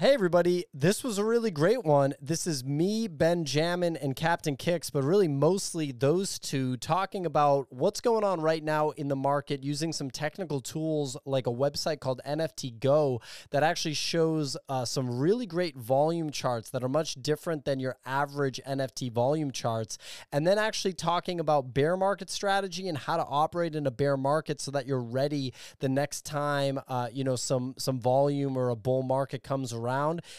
Hey, everybody. This was a really great one. This is me, Benjammin, and Captain Kix, but really mostly those two talking about what's going on right now in the market using some technical tools like a website called NFTGo that actually shows uh, some really great volume charts that are much different than your average NFT volume charts. And then actually talking about bear market strategy and how to operate in a bear market so that you're ready the next time, uh, you know, some, some volume or a bull market comes around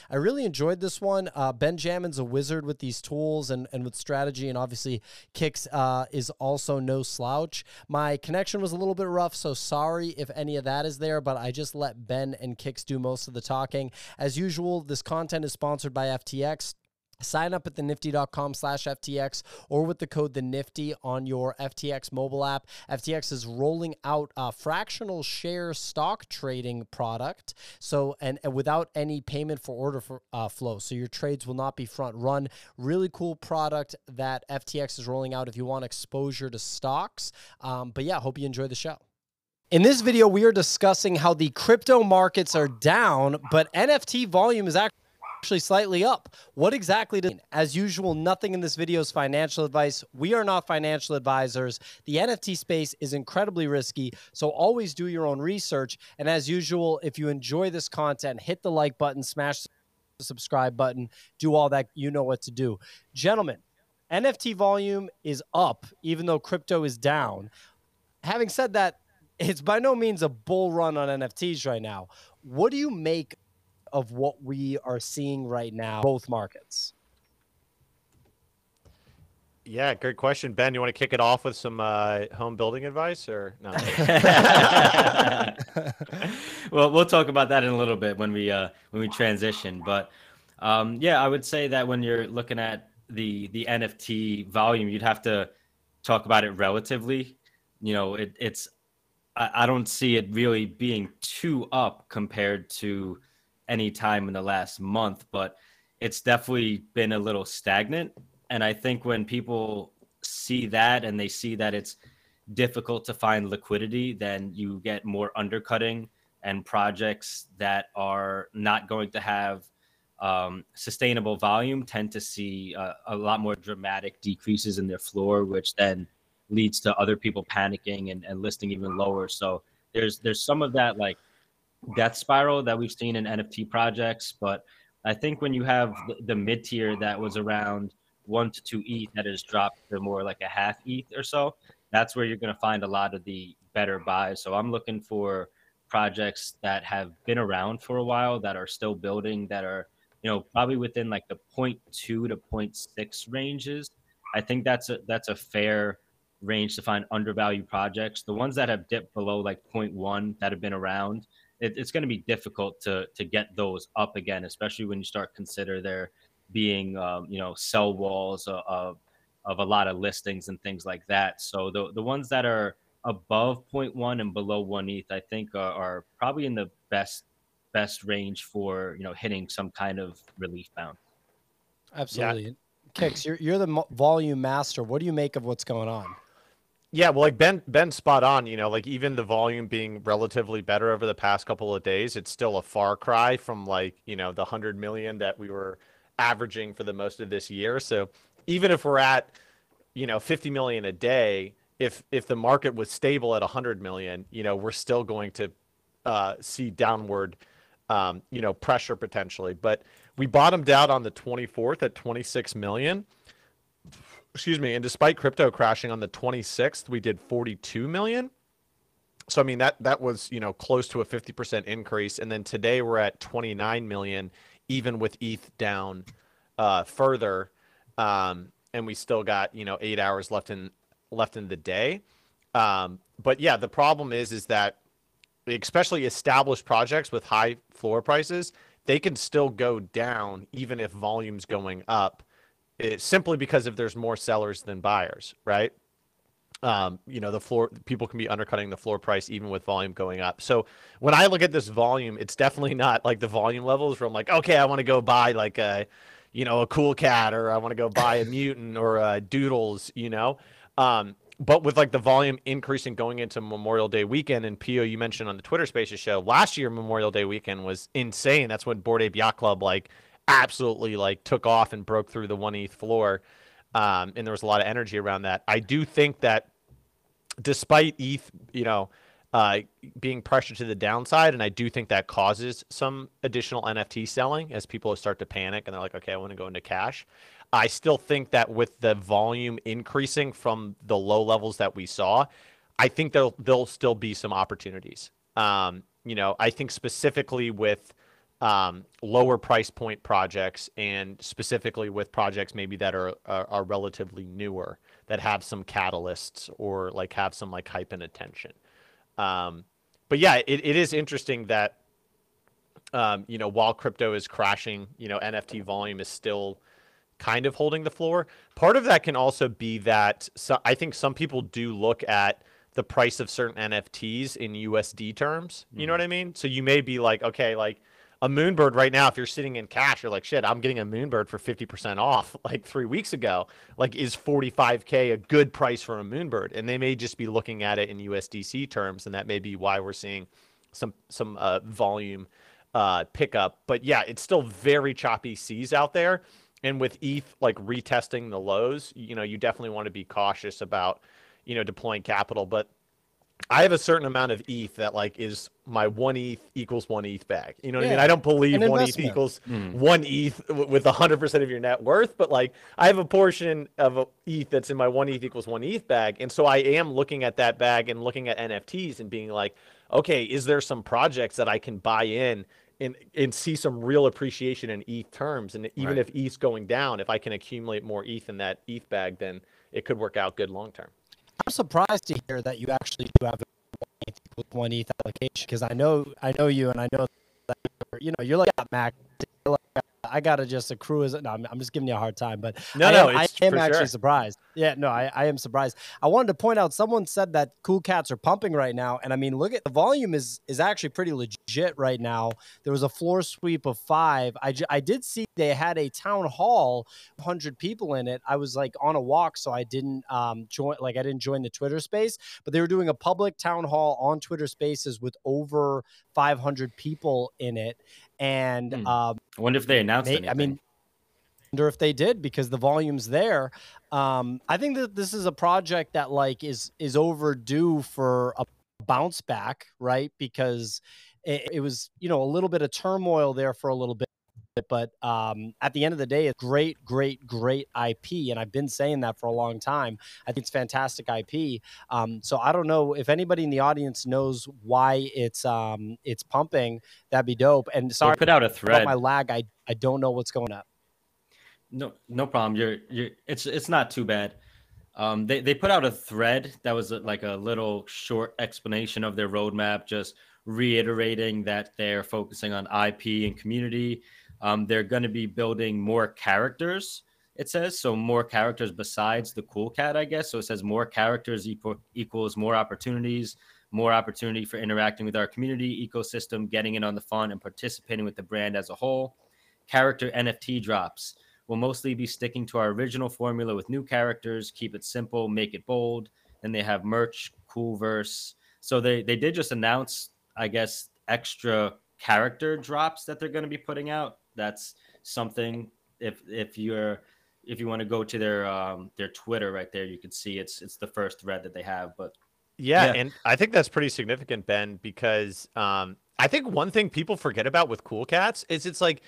I really enjoyed this one. Uh, Benjammin's a wizard with these tools and, and with strategy, and obviously Kix uh, is also no slouch. My connection was a little bit rough, so sorry if any of that is there, but I just let Ben and Kix do most of the talking. As usual, this content is sponsored by FTX. Sign up at the nifty.com slash FTX or with the code the nifty on your FTX mobile app. FTX is rolling out a fractional share stock trading product. So, and, and without any payment for order for, uh, flow. So your trades will not be front run. Really cool product that FTX is rolling out if you want exposure to stocks. Um, but yeah, hope you enjoy the show. In this video, we are discussing how the crypto markets are down, but NFT volume is actually actually slightly up. What exactly does As usual, nothing in this video is financial advice. We are not financial advisors. The NFT space is incredibly risky, so always do your own research. And as usual, if you enjoy this content, hit the like button, smash the subscribe button, do all that. You know what to do. Gentlemen, NFT volume is up, even though crypto is down. Having said that, it's by no means a bull run on NFTs right now. What do you make of what we are seeing right now, both markets? Yeah, great question, Ben. You want to kick it off with some uh, home building advice, or no? well, we'll talk about that in a little bit when we uh, when we transition. But um, yeah, I would say that when you're looking at the the NFT volume, you'd have to talk about it relatively. You know, it, it's I, I don't see it really being too up compared to any time in the last month, but it's definitely been a little stagnant. And I think when people see that and they see that it's difficult to find liquidity, then you get more undercutting and projects that are not going to have um, sustainable volume tend to see uh, a lot more dramatic decreases in their floor, which then leads to other people panicking and, and listing even lower. So there's there's some of that like death spiral that we've seen in NFT projects. But I think when you have the, the mid tier that was around one to two ETH that has dropped to more like a half ETH or so, that's where you're going to find a lot of the better buys. So I'm looking for projects that have been around for a while that are still building that are you know probably within like the 0.2 to 0.6 ranges i think that's a that's a fair range to find undervalued projects the ones that have dipped below like 0.1 that have been around it, it's going to be difficult to to get those up again, especially when you start consider there being um, you know sell walls of of a lot of listings and things like that. So the the ones that are above 0.1 and below one ETH, I think are, are probably in the best best range for you know hitting some kind of relief bound. Absolutely, yeah. Kix. You're you're the volume master. What do you make of what's going on? Yeah, well, like Ben, Ben, spot on. You know, like even the volume being relatively better over the past couple of days, it's still a far cry from like you know the hundred million that we were averaging for the most of this year. So even if we're at you know 50 million a day, if if the market was stable at 100 million, you know, we're still going to uh, see downward, um, you know, pressure potentially. But we bottomed out on the 24th at 26 million excuse me, and despite crypto crashing on the 26th, we did 42 million. So I mean that that was, you know, close to a 50% increase and then today we're at 29 million even with ETH down uh, further um, and we still got, you know, 8 hours left in left in the day. Um, but yeah, the problem is is that especially established projects with high floor prices, they can still go down even if volume's going up it's simply because if there's more sellers than buyers, right? Um, you know, the floor people can be undercutting the floor price even with volume going up. So when I look at this volume, it's definitely not like the volume levels from like, okay, I want to go buy like a, you know, a cool cat or I want to go buy a mutant or a doodles, you know. Um, but with like the volume increasing going into Memorial Day weekend, and Pio, you mentioned on the Twitter Spaces show last year, Memorial Day weekend was insane. That's when Bored Ape Yacht Club like absolutely like took off and broke through the one ETH floor, um, and there was a lot of energy around that. I do think that despite ETH, you know, uh, being pressured to the downside, and I do think that causes some additional NFT selling as people start to panic and they're like, okay, I want to go into cash. I still think that with the volume increasing from the low levels that we saw, I think there'll there'll still be some opportunities. Um, you know, I think specifically with um, lower price point projects and specifically with projects maybe that are, are, are relatively newer that have some catalysts or like have some like hype and attention. Um, but yeah, it, it is interesting that um, you know while crypto is crashing, you know NFT volume is still kind of holding the floor. Part of that can also be that so I think some people do look at the price of certain NFTs in USD terms. You know what I mean? So you may be like, okay, like a Moonbird right now, if you're sitting in cash, you're like, shit, I'm getting a Moonbird for 50% off like three weeks ago. Like, is 45K a good price for a Moonbird? And they may just be looking at it in USDC terms. And that may be why we're seeing some, some uh, volume uh, pickup. But yeah, it's still very choppy seas out there. And with ETH like retesting the lows, you know, you definitely want to be cautious about, you know, deploying capital. But I have a certain amount of ETH that like is my one ETH equals one ETH bag. You know what I mean? I don't believe one ETH equals Mm. one ETH w- with hundred percent of your net worth, but like I have a portion of ETH that's in my one ETH equals one ETH bag, and so I am looking at that bag and looking at NFTs and being like, okay, is there some projects that I can buy in and and see some real appreciation in ETH terms, and even Right. if ETH's going down, if I can accumulate more ETH in that ETH bag, then it could work out good long term. I'm surprised to hear that you actually do have a one ETH allocation because I know I know you and I know that you're, you know you're like "Yeah, Mac. you're like, I gotta just accrue as no, I'm, I'm just giving you a hard time, but No, I no, am, I am actually sure. surprised. Yeah, no, I, I am surprised. I wanted to point out someone said that cool cats are pumping right now, and I mean, look at the volume is is actually pretty legit right now. There was a floor sweep of five. I, I did see they had a town hall, hundred people in it. I was like on a walk, so I didn't um join like I didn't join the Twitter space, but they were doing a public town hall on Twitter Spaces with over 500 people in it, and Hmm. um, I wonder if they announced anything. I mean, wonder if they did because the volume's there. Um, I think that this is a project that like is is overdue for a bounce back, right? Because it, it was you know a little bit of turmoil there for a little bit. But um, at the end of the day, it's great, great, great IP, and I've been saying that for a long time. I think it's fantastic IP. Um, so I don't know if anybody in the audience knows why it's um, it's pumping. That'd be dope. And they sorry put out a thread. my lag. I I don't know what's going on. No, no problem. You're, you're. It's, it's not too bad. Um, they, they put out a thread that was uh, like a little short explanation of their roadmap, just reiterating that they're focusing on IP and community. Um, they're going to be building more characters. It says so more characters besides the cool cat, I guess. So it says more characters equal, equals more opportunities, more opportunity for interacting with our community ecosystem, getting in on the fun, and participating with the brand as a whole. Character NFT drops. We'll mostly be sticking to our original formula with new characters, keep it simple, make it bold. Then they have merch, cool verse. So they they did just announce, I guess, extra character drops that they're going to be putting out. That's something. If if you're if you want to go to their um, their Twitter right there, you can see it's it's the first thread that they have. But Yeah, Yeah. and I think that's pretty significant, Ben, because um, I think one thing people forget about with Cool Cats is it's like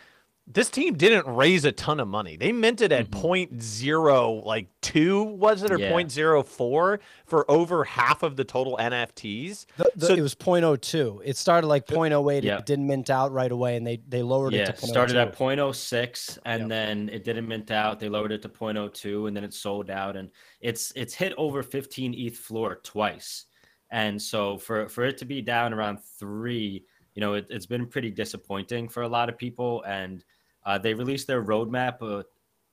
this team didn't raise a ton of money. They minted at Mhm. point zero, like two, was it, or Yeah. point zero four for over half of the total NFTs. The, the, So- it was 0.02. It started like 0.08. Yeah. It didn't mint out right away, and they they lowered yeah, it it to 0.02. started at 0.06 and Yep. then it didn't mint out. They lowered it to 0.02 and then it sold out and it's it's hit over 15 ETH floor twice. And so for for it to be down around three, you know, it, it's been pretty disappointing for a lot of people. And uh, they released their roadmap uh,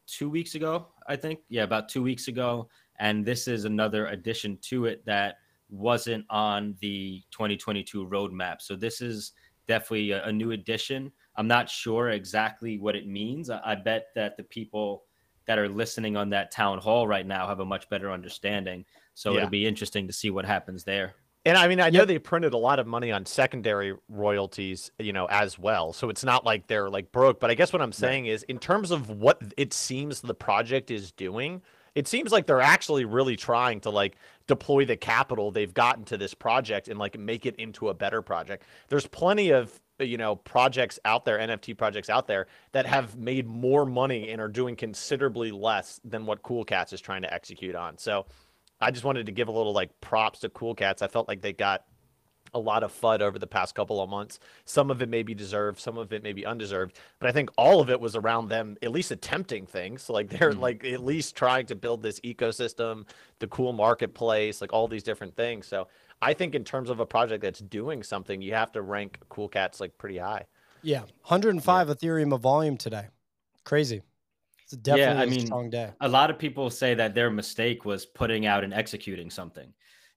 two weeks ago, I think. Yeah, about two weeks ago. And this is another addition to it that wasn't on the 2022 roadmap. So this is definitely a, a new addition. I'm not sure exactly what it means. I, I bet that the people that are listening on that town hall right now have a much better understanding. So Yeah. it'll be interesting to see what happens there. And I mean, I know Yep. they printed a lot of money on secondary royalties, you know, as well. So it's not like they're like broke. But I guess what I'm saying is, in terms of what it seems the project is doing, it seems like they're actually really trying to like deploy the capital they've gotten to this project and like make it into a better project. There's plenty of you know projects out there, NFT projects out there that have made more money and are doing considerably less than what Cool Cats is trying to execute on. So I just wanted to give a little like props to Cool Cats. I felt like they got a lot of FUD over the past couple of months. Some of it may be deserved, some of it may be undeserved, but I think all of it was around them at least attempting things. So like they're Mhm. like at least trying to build this ecosystem, the cool marketplace, like all these different things. So I think in terms of a project that's doing something, you have to rank Cool Cats like pretty high. Yeah, 105 Ethereum of volume today. Crazy. Definitely I a mean, strong day. A lot of people say that their mistake was putting out and executing something.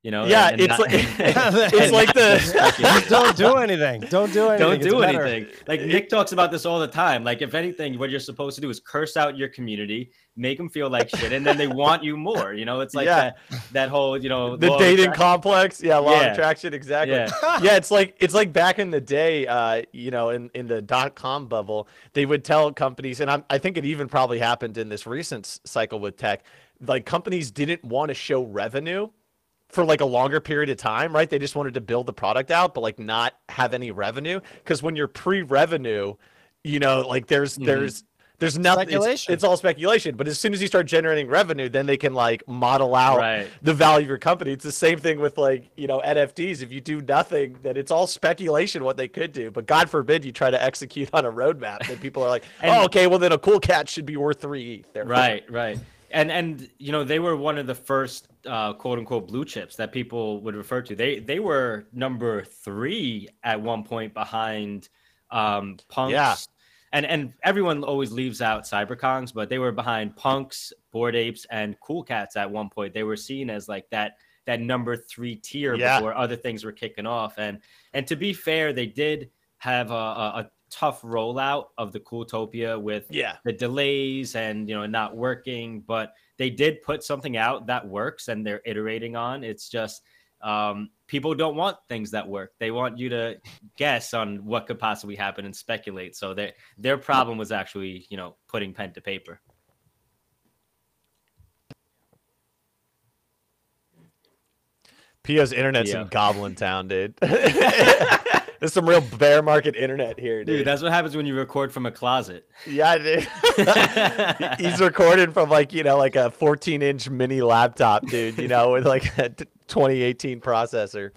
You know, Yeah, and- and it's not- like- it's like not the- just speculate. Just don't do anything. Don't do anything. don't It's do better. anything. Like Nick talks about this all the time. Like if anything, what you're supposed to do is curse out your community, make them feel like shit, and then they want you more. You know, it's like Yeah. that that whole you know The dating attraction. complex, yeah, law Yeah. of attraction, exactly. Yeah. yeah, it's like it's like back in the day, uh, you know, in, in the dot com bubble, they would tell companies, and I'm, I think it even probably happened in this recent cycle with tech, like companies didn't want to show revenue for like a longer period of time, right? They just wanted to build the product out, but like not have any revenue, because when you're pre-revenue, you know, like there's Mhm. there's there's nothing. It's, it's all speculation, but as soon as you start generating revenue, then they can like model out Right. the value of your company. It's the same thing with like, you know, NFTs. If you do nothing, then it's all speculation what they could do. But God forbid you try to execute on a roadmap that people are like, And- oh, okay, well then a cool cat should be worth three ETH. Right, right. And and you know they were one of the first uh, quote unquote blue chips that people would refer to. They they were number three at one point behind um, Punks. Yeah. And and everyone always leaves out CyberKongs, but they were behind Punks, Bored Apes, and Cool Cats at one point. They were seen as like that that number three tier Yeah. before other things were kicking off. And and to be fair, they did have a, a, a tough rollout of the Cooltopia with Yeah. the delays and you know not working but they did put something out that works and they're iterating on it's just um, people don't want things that work they want you to guess on what could possibly happen and speculate so their their problem was actually you know putting pen to paper Pio's internet's Yeah. in Goblin Town, dude. There's some real bear market internet here, dude. dude that's what happens when you record from a closet yeah, dude. He's recording from like, you know, like a 14 inch mini laptop, dude, you know, with like a 2018 processor.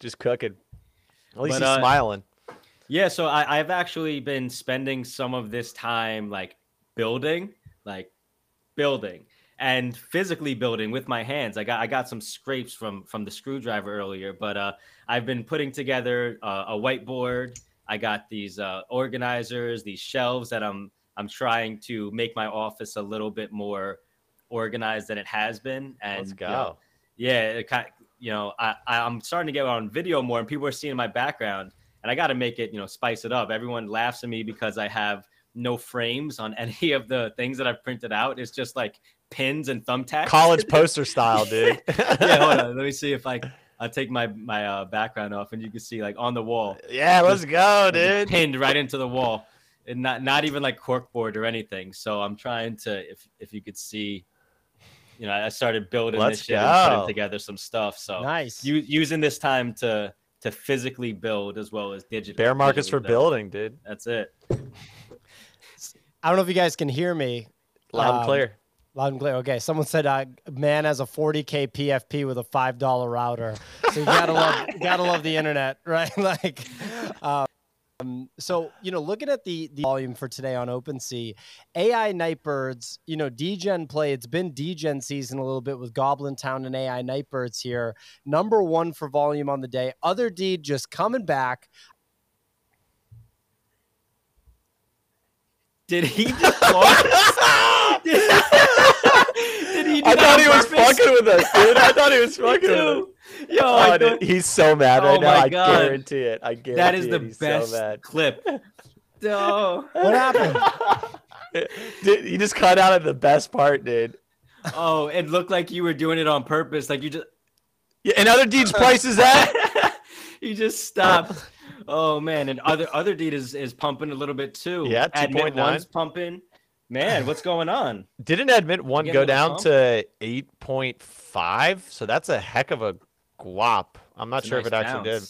Just cooking. At least But, he's uh, smiling. Yeah, so I, I've actually been spending some of this time like building, like building and physically building with my hands. I got I got some scrapes from from the screwdriver earlier, but uh, I've been putting together uh, a whiteboard. I got these uh, organizers, these shelves that I'm I'm trying to make my office a little bit more organized than it has been. And Let's you go. know, yeah, it kind you know, I I'm starting to get on video more, and people are seeing my background, and I got to make it, you know, spice it up. Everyone laughs at me because I have no frames on any of the things that I've printed out. It's just like pins and thumbtacks. College poster style, dude. yeah, hold on. Let me see if I I'll take my my uh, background off, and you can see like on the wall, Yeah, let's go, dude. pinned right into the wall, and not not even like corkboard or anything. So I'm trying to, if if you could see, you know, I started building Let's this shit and putting together some stuff. So Nice. you, using this time to to physically build as well as digital. Bear markets for building, dude. That's it. I don't know if you guys can hear me. Loud and Um, clear. Loud and clear. Okay. Someone said, uh, "Man has a 40k PFP with a five dollar router." So you gotta love, gotta love the internet, right? like, um, so you know, looking at the the volume for today on OpenSea, AI Nightbirds. You know, DGen play. It's been DGen season a little bit with Goblin Town and AI Nightbirds here. Number one for volume on the day. Other D just coming back. Did he just pause? did, did he do I thought he was fucking with us, dude. I thought he was fucking with us. Yo, I Oh, dude, he's so mad Oh right now. my I guarantee it. I guarantee that is it. the He's best So clip. No. What happened? Dude, he just cut out of the best part, dude. oh, it looked like you were doing it on purpose. Like you just Yeah, and Otherdeeds prices that. you just stopped. Oh man, and other Otherdeed is, is pumping a little bit too. Yeah, 2.9. one's pumping. Man, what's going on? Didn't admit one go down pump? to eight point five? So that's a heck of a guap. I'm not It's a sure if it nice actually did.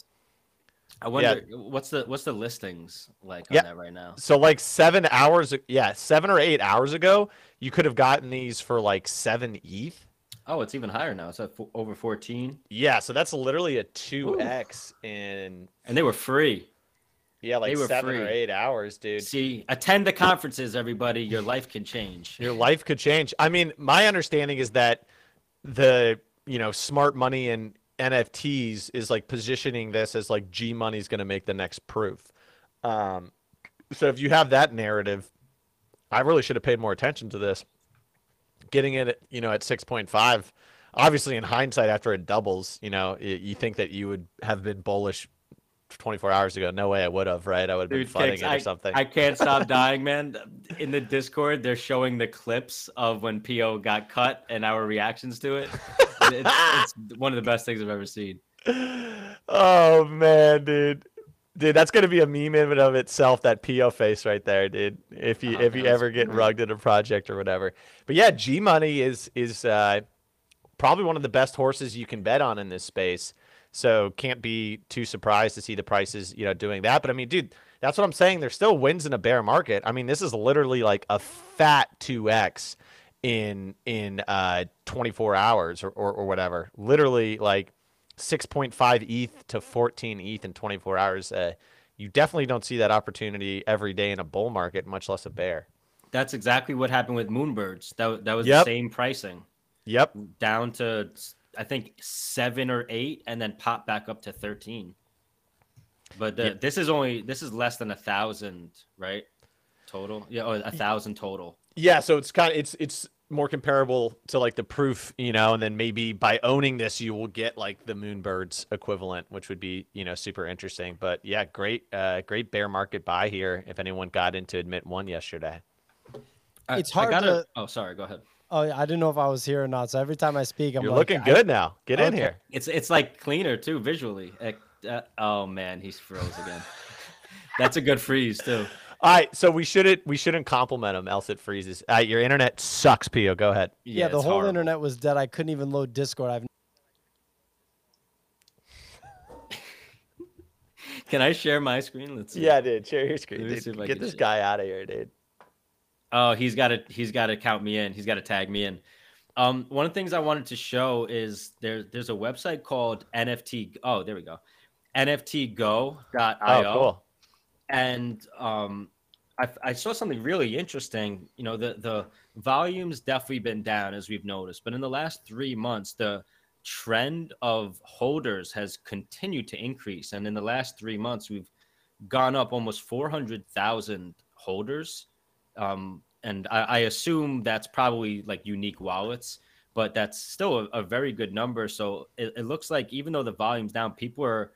I wonder what's the what's the listings like on that right now. So like seven hours, yeah, seven or eight hours ago, you could have gotten these for like seven ETH. Oh, it's even higher now. It's at fo- over 14, Yeah, so that's literally a two x in and they were free. Yeah, like seven or eight hours, dude. See, attend the conferences, everybody. Your life can change. Your life could change. I mean, my understanding is that the you know smart money and NFTs is like positioning this as like G Money is going to make the next proof. Um, so if you have that narrative, I really should have paid more attention to this. Getting it, at, you know, at six point five. Obviously, in hindsight, after it doubles, you know, you think that you would have been bullish 24 hours ago. No way, I would have, right? I would have been Dude, Kix, it or I, something. I can't stop dying, man. In the Discord, they're showing the clips of when Pio got cut and our reactions to it. It's, it's one of the best things I've ever seen. oh man, dude. Dude, that's gonna be a meme in and of itself. That Pio face right there, dude. If you Oh, if you ever get great. rugged in a project or whatever. But yeah, G Money is is uh, probably one of the best horses you can bet on in this space. So can't be too surprised to see the prices, you know, doing that. But I mean, dude, that's what I'm saying. There's still wins in a bear market. I mean, this is literally like a fat two x in in uh 24 hours or, or or whatever. Literally like 6.5 ETH to 14 ETH in 24 hours. Uh, you definitely don't see that opportunity every day in a bull market, much less a bear. That's exactly what happened with Moonbirds. That, that was Yep. the same pricing, Yep. down to I think seven or eight, and then pop back up to thirteen. But the, Yeah. this is only this is less than a thousand, right? Total, yeah, oh, a thousand total. Yeah, so it's kind of it's it's more comparable to like the proof, you know, and then maybe by owning this you will get like the Moonbirds equivalent, which would be, you know, super interesting. But yeah, great uh great bear market buy here if anyone got into admit one yesterday. I- It's I hard gotta- to- Oh, sorry. Go ahead. Oh, yeah, I didn't know if I was here or not. So every time I speak, I'm You're like, looking I- good now. Get in here. It's it's like cleaner too visually. Ec- uh, oh man, he's froze again. That's a good freeze too. All right, so we shouldn't we shouldn't compliment him, else it freezes. Uh, your internet sucks, Pio. Go ahead. Yeah, the whole horrible. internet was dead. I couldn't even load Discord. I've Can I share my screen? Let's see. Yeah, dude. Share your screen. Dude. see if I Get this guy out of here, dude. Oh, he's got to he's got to count me in. He's got to tag me in. Um, one of the things I wanted to show is there there's a website called NFT. Oh, there we go. NFTgo.io. Oh, cool. and um, I, I saw something really interesting. You know, the the volume's definitely been down as we've noticed, but in the last three months, the trend of holders has continued to increase, and in the last three months, we've gone up almost four hundred thousand holders. Um, and I, I assume that's probably like unique wallets, but that's still a, a very good number. So it, it looks like even though the volume's down, people are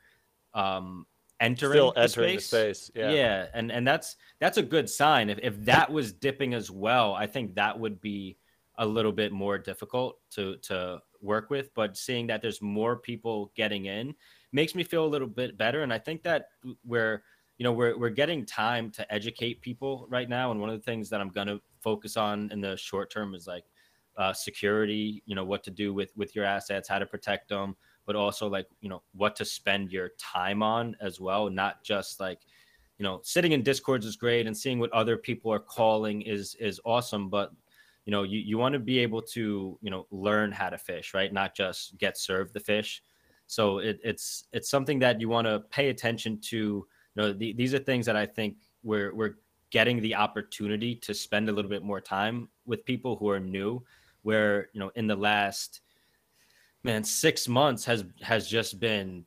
um, entering Still the space. the space. Yeah. and and that's that's a good sign. If if that was dipping as well, I think that would be a little bit more difficult to to work with. But seeing that there's more people getting in makes me feel a little bit better. And I think that we're you know we're we're getting time to educate people right now. And one of the things that I'm gonna focus on in the short term is like uh, security. You know what to do with with your assets, how to protect them but also like you know what to spend your time on as well not just like you know sitting in discords is great and seeing what other people are calling is is awesome but you know you, you want to be able to you know learn how to fish right not just get served the fish so it, it's it's something that you want to pay attention to you know the, these are things that i think we're we're getting the opportunity to spend a little bit more time with people who are new where you know in the last man six months has has just been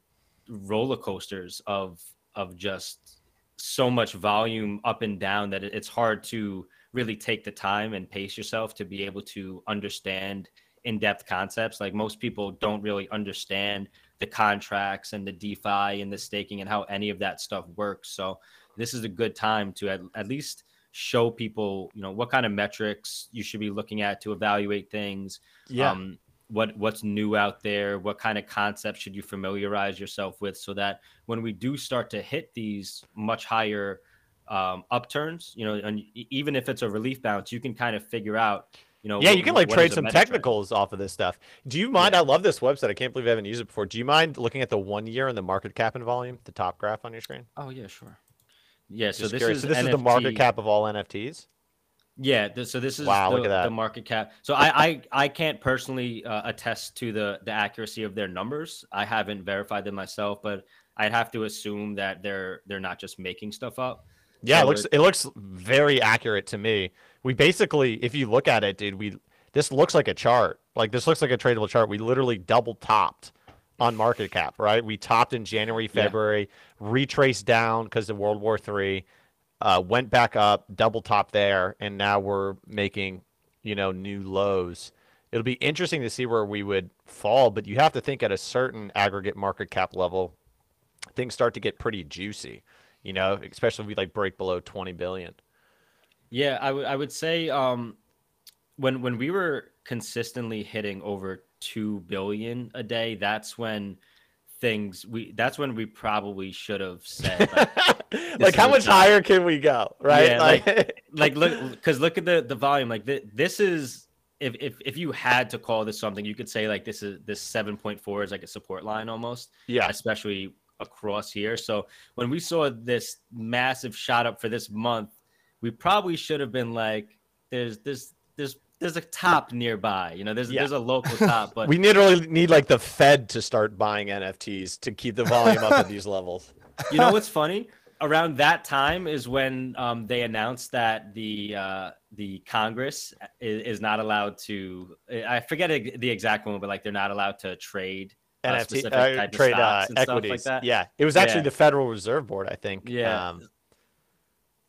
roller coasters of of just so much volume up and down that it's hard to really take the time and pace yourself to be able to understand in-depth concepts. Like most people don't really understand the contracts and the defi and the staking and how any of that stuff works so this is a good time to at, at least show people, you know, what kind of metrics you should be looking at to evaluate things. Yeah. Um, what what's new out there? What kind of concepts should you familiarize yourself with, so that when we do start to hit these much higher um, upturns, you know, and even if it's a relief bounce, you can kind of figure out, you know, yeah, you can like trade some meta trend. technicals off of this stuff. Do you mind? I love this website. I can't believe I haven't used it before. Do you mind looking at the one year and the market cap and volume, the top graph on your screen? Oh yeah, sure. Yeah, so Just this curious. is so this is the market cap of all NFTs. Yeah, th- so this is Wow, the, look at that. the market cap. So I I, I can't personally uh, attest to the the accuracy of their numbers. I haven't verified them myself, but I'd have to assume that they're they're not just making stuff up. Yeah, it looks it- it looks very accurate to me. We basically, if you look at it, dude, we this looks like a chart. Like this looks like a tradable chart. We literally double topped on market cap, right? We topped in January, Yeah. February, retraced down because of World War Three, uh, went back up, double top there, and now we're making, you know, new lows. It'll be interesting to see where we would fall, but you have to think at a certain aggregate market cap level, things start to get pretty juicy. You know, especially if we like break below 20 billion. Yeah, I would I would say um when when we were consistently hitting over 2 billion a day, that's when things we that's when we probably should have said like, like how much job. higher can we go, right? Yeah, like- like look because look at the the volume like th- this is if, if if you had to call this something you could say like this is this 7.4 is like a support line almost yeah, especially across here so when we saw this massive shot up for this month we probably should have been like there's there's there's there's a top nearby you know there's Yeah. there's a local top but we literally need like the Fed to start buying NFTs to keep the volume up at these levels. you know what's funny? Around that time is when um, they announced that the uh, the Congress is, is not allowed to. I forget the exact one, but like they're not allowed to trade uh, NFT specific uh, type of trade uh, stuff like that. Yeah, it was actually Yeah. the Federal Reserve Board, I think. Yeah. um,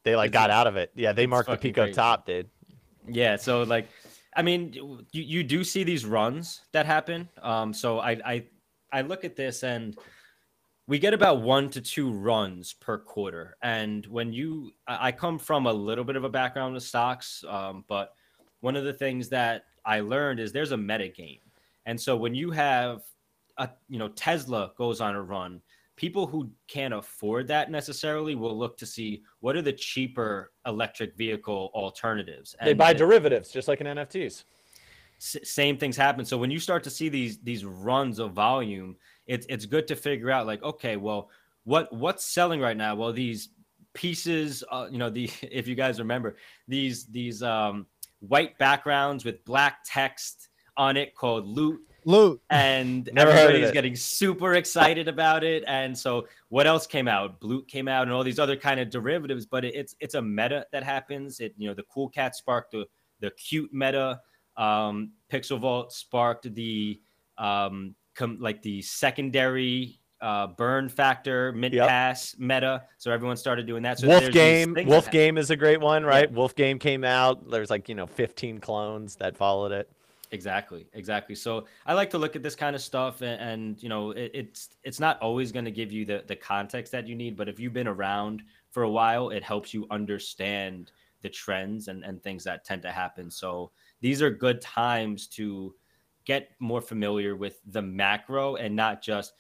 they like got out of it. Yeah, they marked the Pico crazy. top, dude. Yeah, so like, I mean, you, you do see these runs that happen. Um, so I I I look at this and we get about one to two runs per quarter. And when you, I I come from a little bit of a background with stocks, um, but one of the things that I learned is there's a meta game. And so when you have a, you know, Tesla goes on a run, people who can't afford that necessarily will look to see what are the cheaper electric vehicle alternatives. They buy it- derivatives just like in NFTs. s- same things happen. So when you start to see these these runs of volume, it's it's good to figure out like, okay, well, what what's selling right now? Well, these pieces, uh, you know, the if you guys remember these these um, white backgrounds with black text on it called loot Loot. and Never everybody's getting super excited about it. And so, what else came out? Bloot came out, and all these other kind of derivatives. But it, it's it's a meta that happens. It you know the Cool Cat sparked the the cute meta. Um, Pixel Vault sparked the um, com- like the secondary uh, burn factor mid Yep. pass meta. So everyone started doing that. So Wolf Game, Wolf Game is a great one, right? Wolf Game came out. There's like you know 15 clones that followed it. Exactly, exactly. So I like to look at this kind of stuff, and, and you know, it, it's it's not always going to give you the the context that you need, but if you've been around for a while, it helps you understand the trends and and things that tend to happen. So these are good times to get more familiar with the macro and not just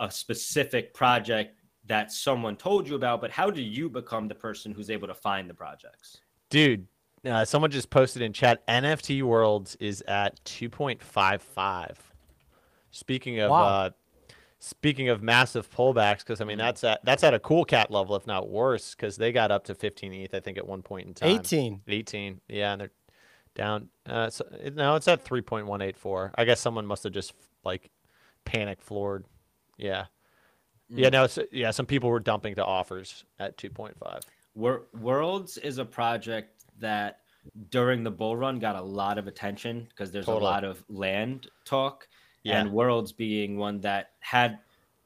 a specific project that someone told you about, but how do you become the person who's able to find the projects? Dude, uh, someone just posted in chat. NFT Worlds is at 2.55. Speaking of Wow. uh, speaking of massive pullbacks, because I mean that's at that's at a cool cat level, if not worse, because they got up to 15 ETH, I think, at one point in time. 18. 18. Yeah, and they're down. Uh, so, it- no, it's at 3.184. I guess someone must have just like panic floored. Yeah. Yeah, no, it's, yeah, some people were dumping to offers at 2.5. Wor- Worlds is a project that during the bull run got a lot of attention because there's Totally. a lot of land talk, Yeah. and Worlds being one that had.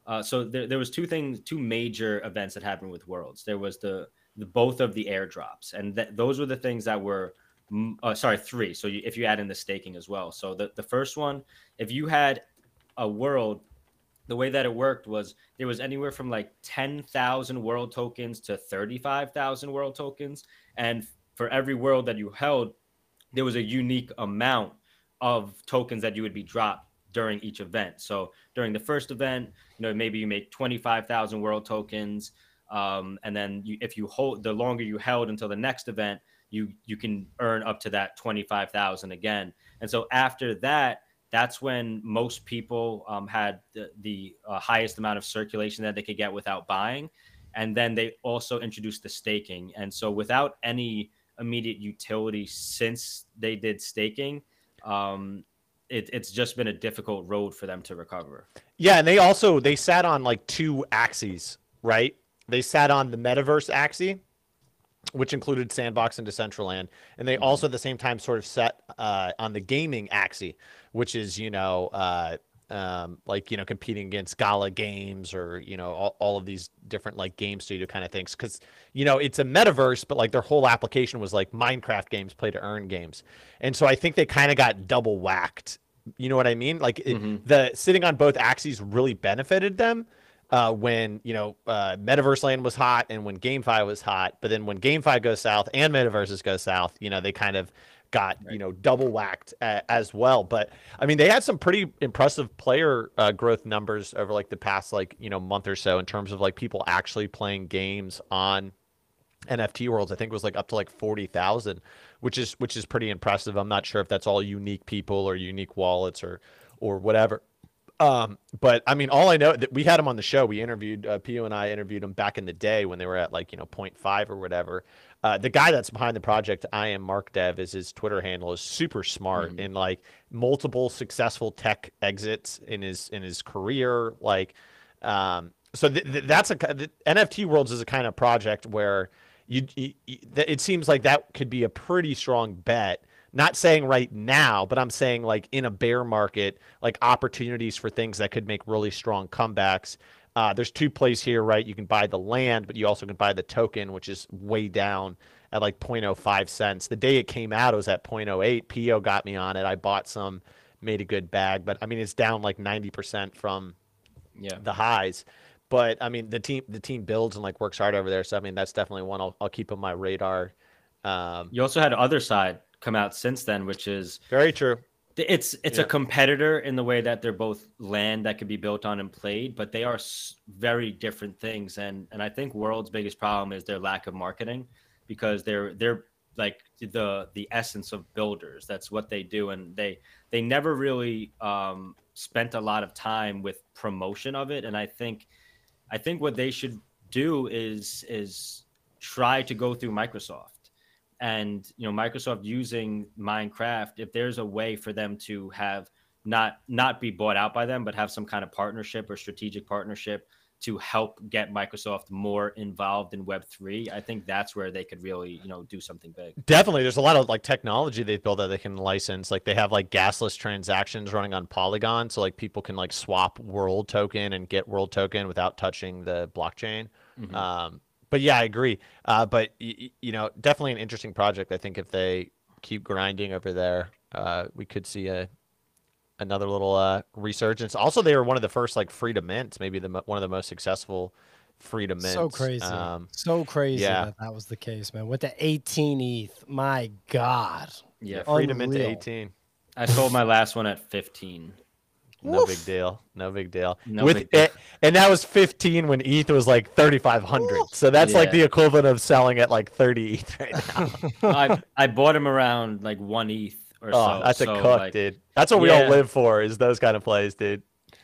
Uh, so there, there was two things, two major events that happened with Worlds. There was the the both of the airdrops, and th- those were the things that were. Uh, sorry, three. So you, if you add in the staking as well. So the the first one, if you had a world the way that it worked was there was anywhere from like 10,000 world tokens to 35,000 world tokens and for every world that you held, there was a unique amount of tokens that you would be dropped during each event. So during the first event, you know, maybe you make 25,000 world tokens. Um, and then you, if you hold the longer you held until the next event, you you can earn up to that 25,000 again. And so after that, that's when most people um, had the, the uh, highest amount of circulation that they could get without buying. And then they also introduced the staking. And so without any immediate utility since they did staking, um, it, it's just been a difficult road for them to recover. Yeah, and they also they sat on like two axes, right? They sat on the metaverse axis, which included Sandbox and Decentraland, and they mm-hmm. also at the same time sort of set uh, on the gaming axis, which is you know uh, um, like you know competing against Gala Games or you know all, all of these different like game studio kind of things because you know it's a metaverse, but like their whole application was like Minecraft games, play to earn games, and so I think they kind of got double whacked. You know what I mean? Like mm-hmm. it, the sitting on both axes really benefited them. Uh, when you know uh, Metaverse Land was hot and when GameFi was hot, but then when GameFi goes south and Metaverses go south, you know they kind of got right. you know double whacked uh, as well. But I mean, they had some pretty impressive player uh, growth numbers over like the past like you know month or so in terms of like people actually playing games on NFT worlds. I think it was like up to like forty thousand, which is which is pretty impressive. I'm not sure if that's all unique people or unique wallets or or whatever. Um, but I mean, all I know that we had him on the show. We interviewed uh, Pio and I interviewed him back in the day when they were at like you know 0.5 or whatever. Uh, the guy that's behind the project, I am Mark Dev, is his Twitter handle. is super smart mm-hmm. in like multiple successful tech exits in his in his career. Like, um, so th- th- that's a the NFT Worlds is a kind of project where you, you, you it seems like that could be a pretty strong bet. Not saying right now, but I'm saying like in a bear market, like opportunities for things that could make really strong comebacks. Uh, there's two plays here, right? You can buy the land, but you also can buy the token, which is way down at like 0.05 cents. The day it came out, it was at 0.08. Pio got me on it. I bought some, made a good bag, but I mean, it's down like 90% from yeah. the highs. But I mean, the team the team builds and like works hard over there. So I mean, that's definitely one I'll, I'll keep on my radar. Um, you also had Otherside come out since then, which is very true. It's it's yeah. a competitor in the way that they're both land that can be built on and played, but they are very different things. And and I think World's biggest problem is their lack of marketing, because they're they're like the the essence of builders. That's what they do, and they they never really um, spent a lot of time with promotion of it. And I think I think what they should do is is try to go through Microsoft and you know microsoft using minecraft if there's a way for them to have not not be bought out by them but have some kind of partnership or strategic partnership to help get microsoft more involved in web3 i think that's where they could really you know do something big. Definitely. There's a lot of like technology they've built that they can license. Like they have like gasless transactions running on polygon so like people can like swap world token and get world token without touching the blockchain. Mm-hmm. um, but yeah, I agree. Uh, but y- you know, definitely an interesting project. I think if they keep grinding over there, uh, we could see a another little uh, resurgence. Also, they were one of the first like free to mints, maybe the one of the most successful free to mint. So crazy, um, so crazy yeah. that that was the case, man. With the 18 ETH. My God. Yeah, free to mint to 18. I sold my last one at 15. No Oof. big deal. No big deal. No With big deal. It, and that was 15 when ETH was like 3,500. So that's yeah. like the equivalent of selling at like 30 ETH right now. I I bought him around like one ETH or oh, so. That's so a cook, like, dude. That's what we all live for is those kind of plays, dude.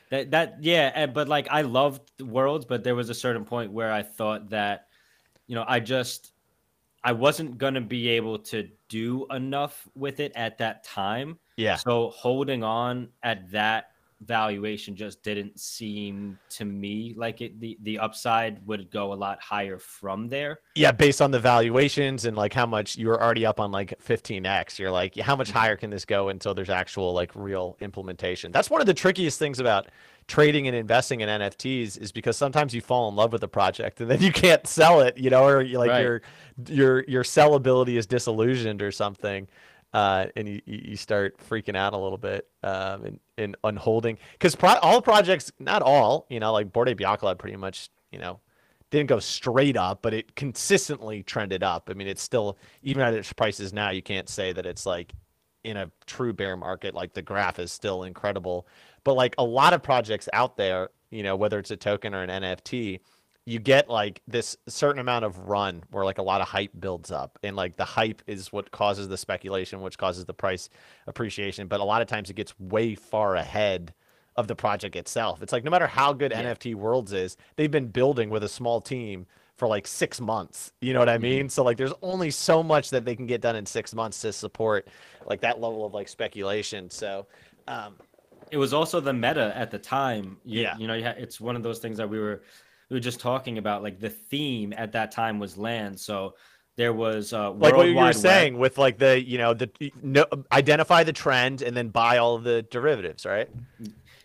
That that yeah, eh, but like I loved Worlds, but there was a certain point where I thought that, you know, I just I wasn't gonna be able to do enough with it at that time. Yeah. So holding on at that valuation just didn't seem to me like it the the upside would go a lot higher from there yeah based on the valuations and like how much you were already up on like 15x you're like how much mm-hmm. higher can this go until there's actual like real implementation that's one of the trickiest things about trading and investing in nfts is because sometimes you fall in love with a project and then you can't sell it you know or you like right. your your your sellability is disillusioned or something uh, and you, you start freaking out a little bit um, and, and unholding because pro- all projects, not all, you know, like Bored Ape pretty much, you know, didn't go straight up, but it consistently trended up. I mean, it's still even at its prices now, you can't say that it's like in a true bear market. Like the graph is still incredible, but like a lot of projects out there, you know, whether it's a token or an NFT, you get like this certain amount of run where like a lot of hype builds up and like the hype is what causes the speculation which causes the price appreciation but a lot of times it gets way far ahead of the project itself. It's like no matter how good yeah. NFT Worlds is, they've been building with a small team for like six months. You know what I mm-hmm. mean? Mm-hmm. So like there's only so much that they can get done in six months to support like that level of like speculation. So um it was also the meta at the time. You, yeah. You know, it's one of those things that we were we were just talking about. Like the theme at that time was land. So there was uh, like what you were saying Web. with like the you know the no, identify the trend and then buy all of the derivatives, right?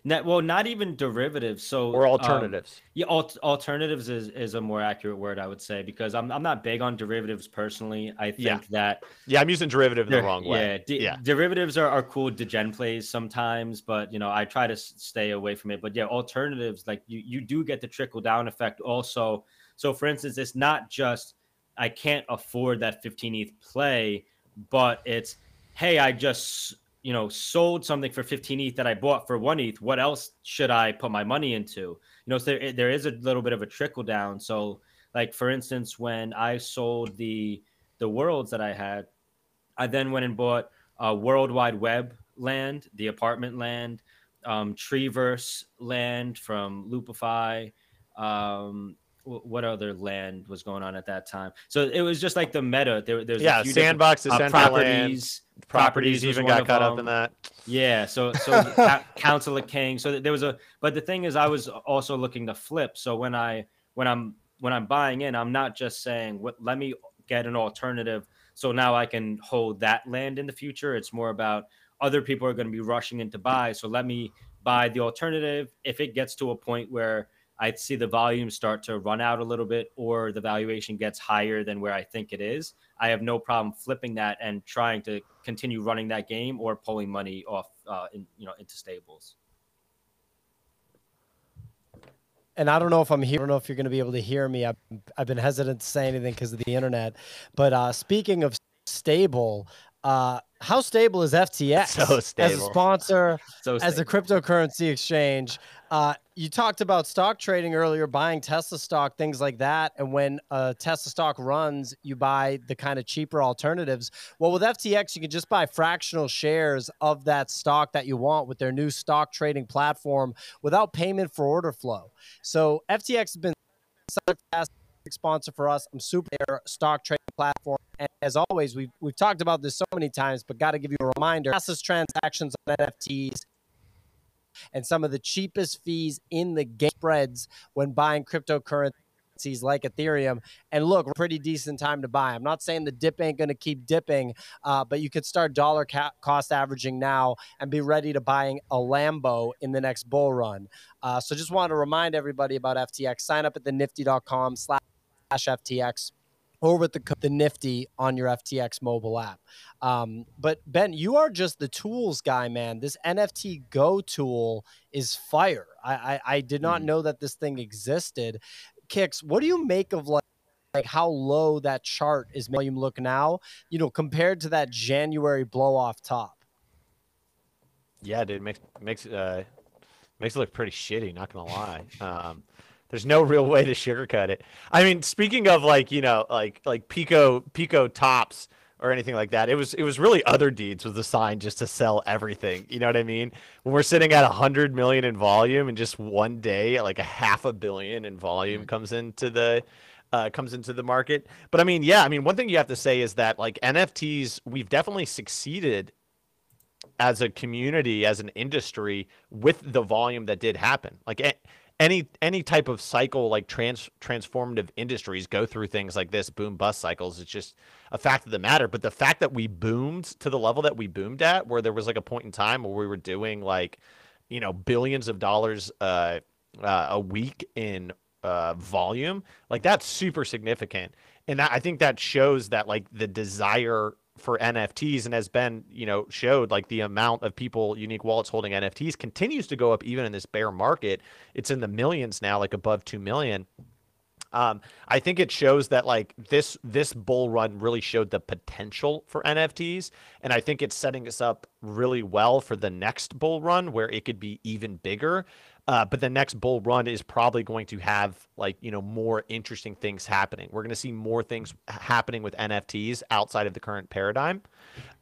Not, well, not even derivatives. So or um, alternatives. Um, yeah, al- alternatives is, is a more accurate word, I would say, because I'm I'm not big on derivatives personally. I think yeah. that yeah, I'm using derivative in the wrong way. Yeah, de- yeah. derivatives are, are cool degen plays sometimes, but you know I try to stay away from it. But yeah, alternatives like you you do get the trickle down effect also. So for instance, it's not just I can't afford that 15th play, but it's hey, I just you know sold something for 15 ETH that I bought for one ETH. What else should I put my money into? You know, so there there is a little bit of a trickle down. So like for instance, when I sold the the worlds that I had, I then went and bought a Worldwide Webb land, the apartment land, um, Treeverse land from Loopify, um, what other land was going on at that time? So it was just like the meta. There, there's yeah, sandbox, uh, properties, properties, properties even got caught up in that. Yeah, so so Council of Kings. So there was a, but the thing is, I was also looking to flip. So when I when I'm when I'm buying in, I'm not just saying, what, let me get an alternative. So now I can hold that land in the future. It's more about other people are going to be rushing in to buy. So let me buy the alternative. If it gets to a point where I see the volume start to run out a little bit or the valuation gets higher than where I think it is, I have no problem flipping that and trying to continue running that game or pulling money off uh, in, you know into stables. And I don't know if I'm here. I don't know if you're going to be able to hear me. I've, I've been hesitant to say anything because of the internet. But uh, speaking of stable, uh, how stable is FTX so as a sponsor, so as a cryptocurrency exchange? Uh, you talked about stock trading earlier, buying Tesla stock, things like that. And when a Tesla stock runs, you buy the kind of cheaper alternatives. Well, with FTX, you can just buy fractional shares of that stock that you want with their new stock trading platform without payment for order flow. So FTX has been a fantastic sponsor for us. I'm super their stock trading platform. And as always, we've, we've talked about this so many times, but got to give you a reminder. Fastest transactions on NFTs and some of the cheapest fees in the game spreads when buying cryptocurrencies like Ethereum. And look, pretty decent time to buy. I'm not saying the dip ain't going to keep dipping, uh, but you could start dollar ca- cost averaging now and be ready to buying a Lambo in the next bull run. Uh, so just want to remind everybody about FTX. Sign up at the nifty.com slash FTX or with the, the Nifty on your FTX mobile app. Um, but Ben, you are just the tools guy, man. This NFTGo tool is fire. I, I, I did not mm. know that this thing existed. Kix, what do you make of like, like how low that chart is volume look now, you know, compared to that January blow off top? Yeah, dude, makes makes uh makes it look pretty shitty, not gonna lie. Um there's no real way to sugarcoat it. I mean, speaking of like, you know, like like Pico Pico tops or anything like that. It was it was really Otherdeeds was the sign just to sell everything. You know what I mean? When we're sitting at a hundred million in volume and just one day, like a half a billion in volume mm-hmm. comes into the uh, comes into the market. But I mean, yeah, I mean, one thing you have to say is that like NFTs, we've definitely succeeded as a community, as an industry, with the volume that did happen. Like any any type of cycle like trans transformative industries go through things like this boom bust cycles. It's just a fact of the matter. But the fact that we boomed to the level that we boomed at where there was like a point in time where we were doing like you know billions of dollars uh, uh, a week in uh, volume like that's super significant. And that, i think that shows that like the desire for NFTs and as Ben, you know, showed like the amount of people unique wallets holding NFTs continues to go up even in this bear market. It's in the millions now, like above 2 million. Um, I think it shows that like this this bull run really showed the potential for NFTs, and I think it's setting us up really well for the next bull run where it could be even bigger. Uh, but the next bull run is probably going to have like you know more interesting things happening. We're going to see more things happening with NFTs outside of the current paradigm.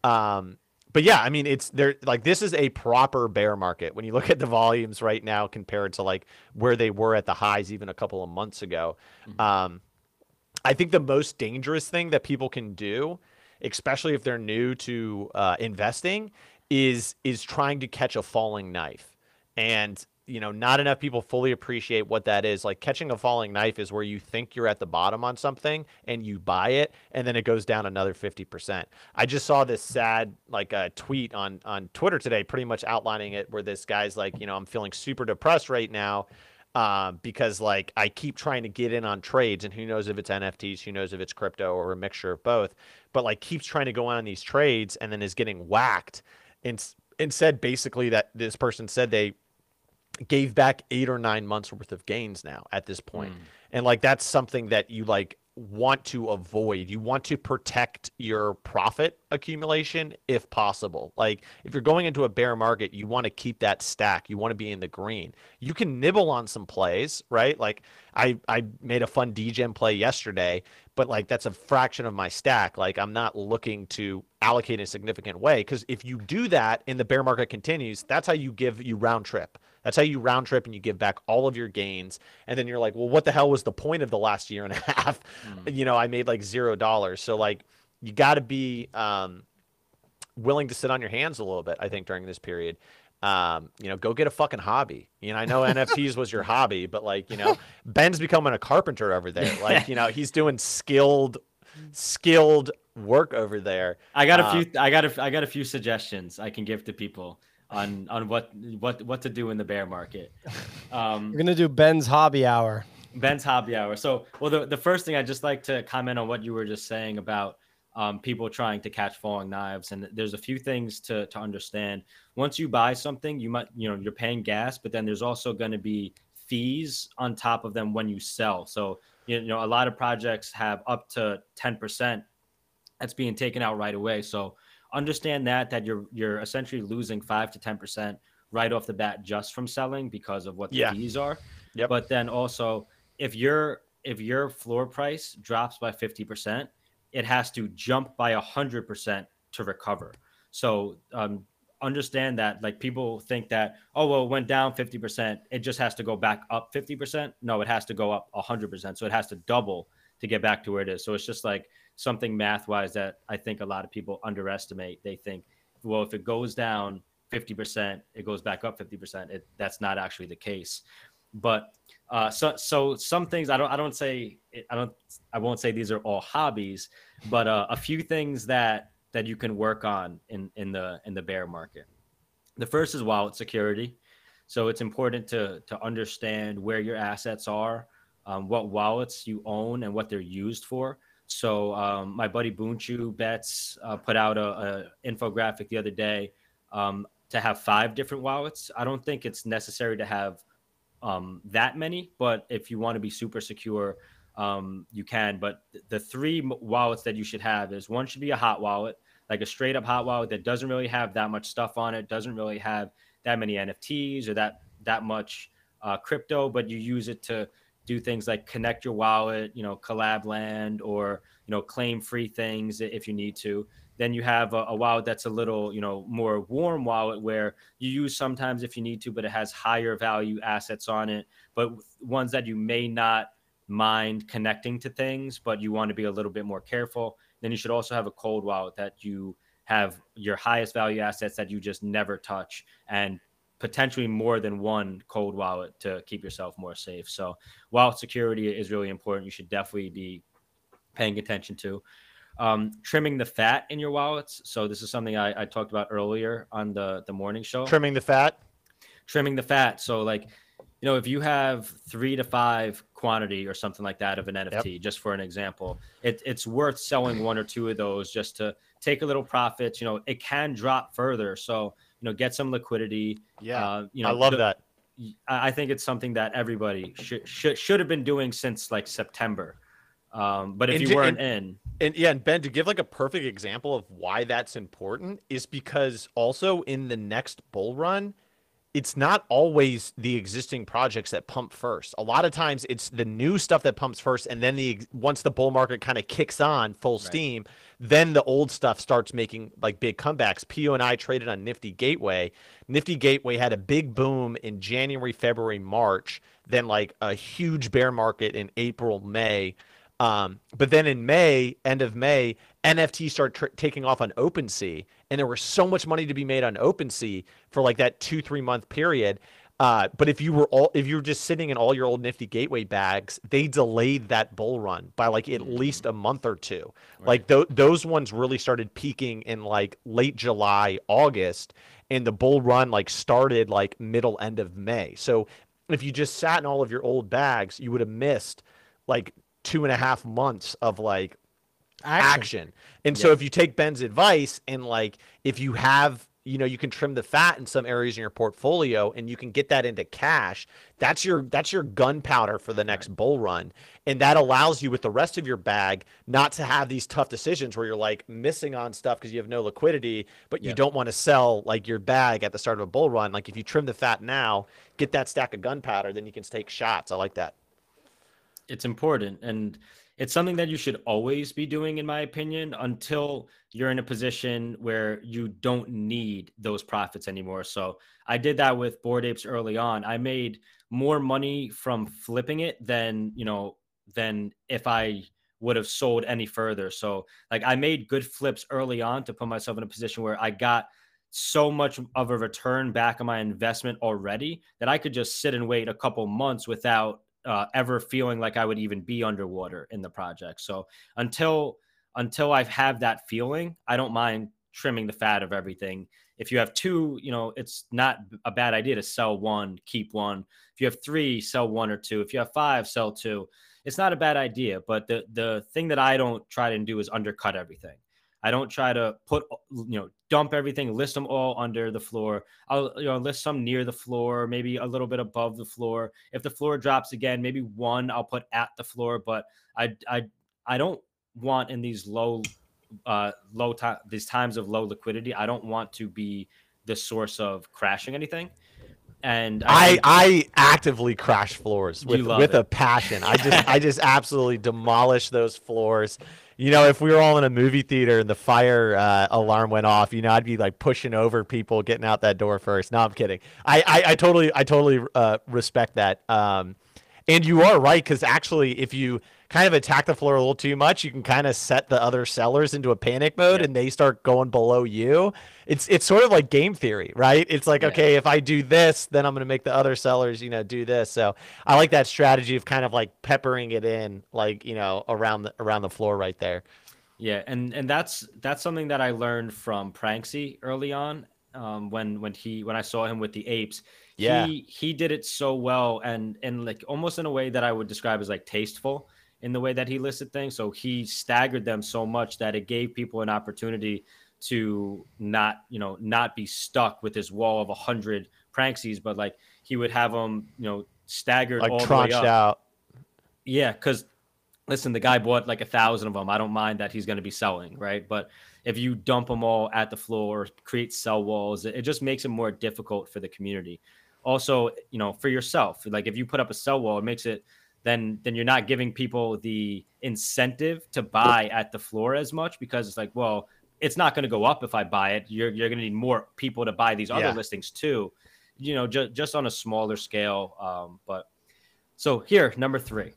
Um, but yeah, I mean, it's there. Like this is a proper bear market when you look at the volumes right now compared to like where they were at the highs even a couple of months ago. Mm-hmm. Um, I think the most dangerous thing that people can do, especially if they're new to uh, investing, is is trying to catch a falling knife. And you know, not enough people fully appreciate what that is. Like catching a falling knife is where you think you're at the bottom on something and you buy it and then it goes down another 50%. I just saw this sad like a uh, tweet on on Twitter today pretty much outlining it where this guy's like, you know, I'm feeling super depressed right now um, because like I keep trying to get in on trades and who knows if it's NFTs, who knows if it's crypto or a mixture of both, but like keeps trying to go on these trades and then is getting whacked and and said basically that this person said they gave back eight or nine months worth of gains now at this point. Mm. And like that's something that you like want to avoid. You want to protect your profit accumulation if possible. Like if you're going into a bear market, you want to keep that stack. You want to be in the green. You can nibble on some plays, right? Like I I made a fun degen play yesterday, but like that's a fraction of my stack. Like I'm not looking to allocate in a significant way because if you do that and the bear market continues, that's how you give you round trip. That's how you round trip and you give back all of your gains. And then you're like, well, what the hell was the point of the last year and a half? Mm. You know, I made like zero dollars. So like you got to be um, willing to sit on your hands a little bit, I think, during this period. Um, you know, go get a fucking hobby. You know, I know NFTs was your hobby, but like, you know, Ben's becoming a carpenter over there. Like, you know, he's doing skilled, skilled work over there. I got a uh, few. I got a. I got a few suggestions I can give to people on on what what what to do in the bear market. Um, We're gonna do Ben's hobby hour. Ben's hobby hour. So, well, the, the first thing I'd just like to comment on what you were just saying about um, people trying to catch falling knives, and there's a few things to to understand. Once you buy something, you might you know you're paying gas, but then there's also going to be fees on top of them when you sell. So you know a lot of projects have up to ten percent that's being taken out right away. So understand that that you're you're essentially losing five to ten percent right off the bat just from selling because of what the yeah. fees are. Yep. But then also if your if your floor price drops by fifty percent, it has to jump by hundred percent to recover. So um, understand that like people think that oh well it went down 50% it just has to go back up 50% no it has to go up 100% so it has to double to get back to where it is so it's just like something math wise that I think a lot of people underestimate. They think, well, if it goes down 50%, it goes back up 50%. It, that's not actually the case. But uh, so so some things I don't I don't say I don't I won't say these are all hobbies, but uh, a few things that that you can work on in in the in the bear market. The first is wallet security. So it's important to to understand where your assets are, um, what wallets you own, and what they're used for. So um, my buddy Boonchu Bets uh, put out a, a, infographic the other day um, to have five different wallets. I don't think it's necessary to have um, that many, but if you want to be super secure, um, you can. But the three wallets that you should have is one should be a hot wallet, like a straight up hot wallet that doesn't really have that much stuff on it, doesn't really have that many NFTs or that that much uh, crypto, but you use it to do things like connect your wallet, you know, Collab.Land or, you know, claim free things if you need to. Then you have a, a, wallet that's a little, you know, more warm wallet where you use sometimes if you need to, but it has higher value assets on it, but ones that you may not mind connecting to things, but you want to be a little bit more careful. Then you should also have a cold wallet that you have your highest value assets that you just never touch and potentially more than one cold wallet to keep yourself more safe. So wallet security is really important. You should definitely be paying attention to. Um, trimming the fat in your wallets. So this is something I, I talked about earlier on the the morning show. Trimming the fat. Trimming the fat. So like, you know, if you have three to five quantity or something like that of an NFT, yep. just for an example, it, it's worth selling one or two of those just to take a little profits. You know, it can drop further. So you know, get some liquidity. Yeah, uh, you know, I love the, that. I think it's something that everybody should should should have been doing since like September. Um, but if And you to- weren't and- in, And yeah, and Ben, to give like a perfect example of why that's important is because also in the next bull run, it's not always the existing projects that pump first. A lot of times it's the new stuff that pumps first, and then the once the bull market kind of kicks on full steam, then the old stuff starts making like big comebacks. Pio and I traded on Nifty Gateway. Nifty Gateway had a big boom in January, February, March, then like a huge bear market in April, May. Um, but then in May, end of May, NFT started tr- taking off on OpenSea, and there was so much money to be made on OpenSea for like that two three month period. Uh, but if you were all if you were just sitting in all your old Nifty Gateway bags, they delayed that bull run by like at least a month or two. Like th- those ones really started peaking in like late July, August, and the bull run like started like middle end of May. So if you just sat in all of your old bags, you would have missed like two and a half months of like action. And so if you take Ben's advice and like if you have you know you can trim the fat in some areas in your portfolio and you can get that into cash that's your that's your gunpowder for the next bull run. And that allows you with the rest of your bag not to have these tough decisions where you're like missing on stuff because you have no liquidity but you Yeah. don't want to sell like your bag at the start of a bull run. Like if you trim the fat now get that stack of gunpowder then you can take shots. I like that it's important and it's something that you should always be doing in my opinion until you're in a position where you don't need those profits anymore. So i did that with Bored Apes early on. I made more money from flipping it than you know than if i would have sold any further. So like i made good flips early on to put myself in a position where i got so much of a return back on my investment already that i could just sit and wait a couple months without uh, ever feeling like I would even be underwater in the project. So until until I have that feeling, I don't mind trimming the fat of everything. If you have two, you know, it's not a bad idea to sell one, keep one. If you have three, sell one or two. If you have five, sell two. It's not a bad idea, but the the thing that I don't try to do is undercut everything. I don't try to put, you know, dump everything, list them all under the floor. I'll, you know, list some near the floor, maybe a little bit above the floor. If the floor drops again, maybe one I'll put at the floor. But I, I, I don't want in these low, uh, low time, these times of low liquidity. I don't want to be the source of crashing anything. And I, think- I actively crash floors with with it. a passion. I just I just absolutely demolish those floors. You know, if we were all in a movie theater and the fire uh, alarm went off, you know, I'd be like pushing over people getting out that door first. No, I'm kidding. I I, I totally I totally uh, respect that. Um, and you are right because actually, if you kind of attack the floor a little too much, you can kind of set the other sellers into a panic mode, Yeah. and they start going below you. It's it's sort of like game theory, right? It's like Yeah. okay, if I do this, then I'm going to make the other sellers, you know, do this. So I like that strategy of kind of like peppering it in, like you know, around the around the floor right there. Yeah, and and that's that's something that I learned from Pranksy early on. Um, when when he when I saw him with the apes, Yeah. he he did it so well and and like almost in a way that I would describe as like tasteful in the way that he listed things. So he staggered them so much that it gave people an opportunity to not you know not be stuck with this wall of a hundred Pranksies, but like he would have them you know staggered Like all the way up. out. Yeah, because listen, the guy bought like a thousand of them. I don't mind that he's going to be selling, right? But if you dump them all at the floor, create sell walls, it, it just makes it more difficult for the community. Also, you know, for yourself, like if you put up a sell wall, it makes it then then you're not giving people the incentive to buy at the floor as much because it's like, well, it's not going to go up if I buy it. You're you're going to need more people to buy these other Yeah. listings too. You know, just just on a smaller scale. Um, but so here, number three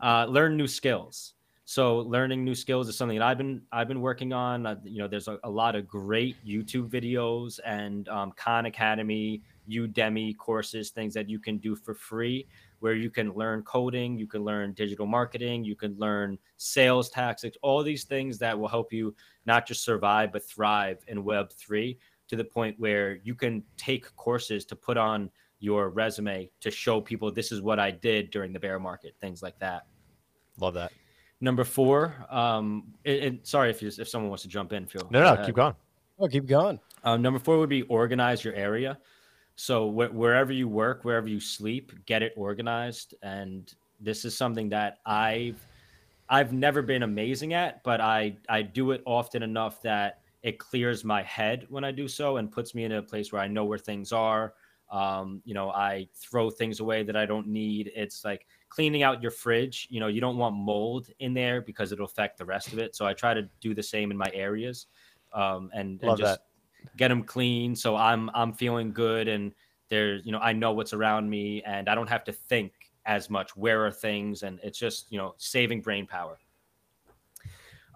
uh, learn new skills. So learning new skills is something that I've been I've been working on. Uh, you know, there's a, a lot of great YouTube videos and um, Khan Academy, Udemy courses, things that you can do for free, where you can learn coding, you can learn digital marketing, you can learn sales tactics, all these things that will help you not just survive but thrive in Web three to the point where you can take courses to put on your resume to show people this is what I did during the bear market, things like that. Love that. Number four, um, it, it- sorry if you, if someone wants to jump in, Phil. No, no, ahead. keep going. Oh, keep going. Um, number four would be organize your area. So wh- wherever you work, wherever you sleep, get it organized. And this is something that I've I've never been amazing at, but I I do it often enough that it clears my head when I do so and puts me in a place where I know where things are. Um, you know, I throw things away that I don't need. It's like cleaning out your fridge. You know, you don't want mold in there because it'll affect the rest of it. So I try to do the same in my areas um, and, and just that. Get them clean. So I'm I'm feeling good and there's you know I know what's around me and I don't have to think as much where are things and it's just you know saving brain power.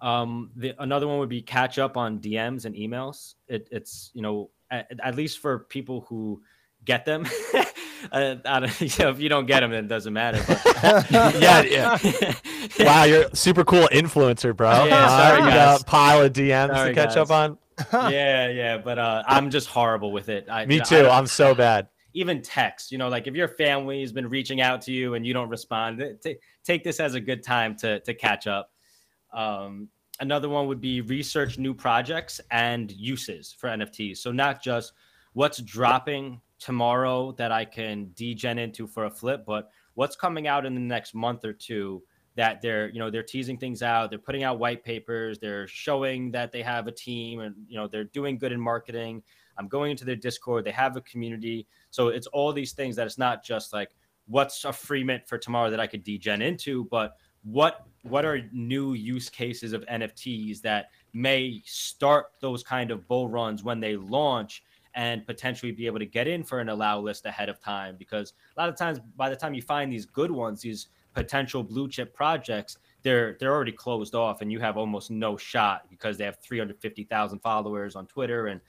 Um, the another one would be catch up on DMs and emails. It, it's you know at, at least for people who get them. uh, you know, if you don't get them, then it doesn't matter. But... yeah, yeah. wow, you're super cool influencer, bro. Yeah, sorry, guys. pile of DMs sorry, to catch guys. up on. yeah, yeah, but uh, I'm just horrible with it. I, Me too. I'm so bad. Even text, you know, like if your family has been reaching out to you and you don't respond, t- take this as a good time to to catch up. Um, another one would be research new projects and uses for NFTs. So not just what's dropping tomorrow that I can degen into for a flip, but what's coming out in the next month or two that they're you know they're teasing things out they're putting out white papers they're showing that they have a team and you know they're doing good in marketing. I'm going into their discord they have a community. So it's all these things that it's not just like what's a free mint for tomorrow that i could degen into but what what are new use cases of nfts that may start those kind of bull runs when they launch and potentially be able to get in for an allow list ahead of time? Because a lot of times by the time you find these good ones these potential blue chip projects they're they're already closed off and you have almost no shot because they have 350,000 followers on Twitter and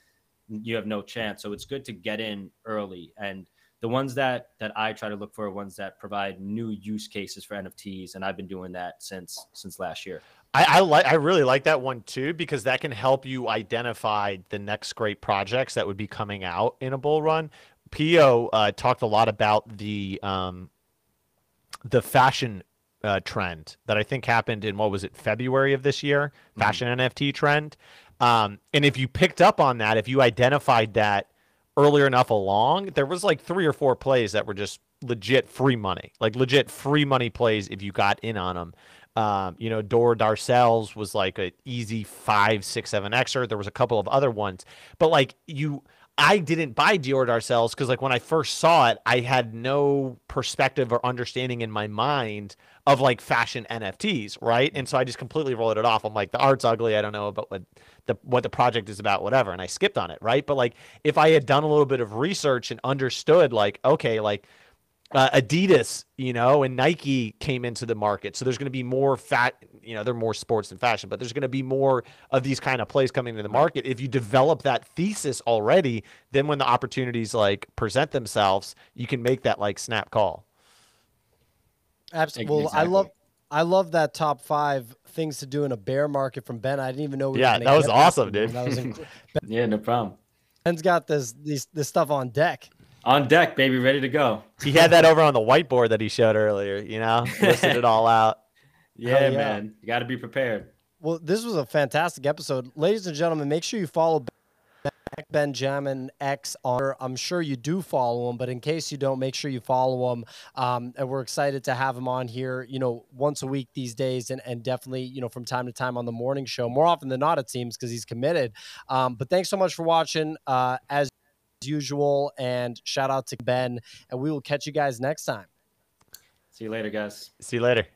you have no chance so it's good to get in early and the ones that that I try to look for are ones that provide new use cases for NFTs, and I've been doing that since since last year. I, I like I really like that one too because that can help you identify the next great projects that would be coming out in a bull run. Pio uh, talked a lot about the um, the fashion uh, trend that I think happened in what was it February of this year, mm-hmm. fashion mm-hmm. NFT trend. Um, and if you picked up on that, if you identified that earlier enough along, there was like three or four plays that were just legit free money, like legit free money plays if you got in on them. Um, you know, Dour Darcels was like an easy five, six, seven Xer. There was a couple of other ones, but like you, I didn't buy Dour Darcels because like when I first saw it, I had no perspective or understanding in my mind of like fashion NFTs, right? And so I just completely rolled it off. I'm like, the art's ugly. I don't know about what the what the project is about, whatever. And I skipped on it, right? But like if I had done a little bit of research and understood, like, okay, like uh, Adidas, you know, and Nike came into the market. So there's going to be more fat, you know, they're more sports than fashion, but there's going to be more of these kind of plays coming into the market. If you develop that thesis already, then when the opportunities like present themselves, you can make that like snap call. Absolutely. Well, exactly. I love I love that top five things to do in a bear market from Ben. I didn't even know. We yeah, that was awesome, dude. That was inc- yeah, no problem. Ben's got this these this stuff on deck. On deck, baby, ready to go. He had that over on the whiteboard that he showed earlier. You know, listed it all out. Yeah, yeah. man, you got to be prepared. Well, this was a fantastic episode, ladies and gentlemen. Make sure you follow Benjammin X on. I'm sure you do follow him, but in case you don't, make sure you follow him. Um, and we're excited to have him on here, you know, once a week these days, and, and definitely, you know, from time to time on the morning show, more often than not, it seems, because he's committed. Um, but thanks so much for watching, uh, as usual, and shout out to Ben, and we will catch you guys next time. See you later, guys. See you later.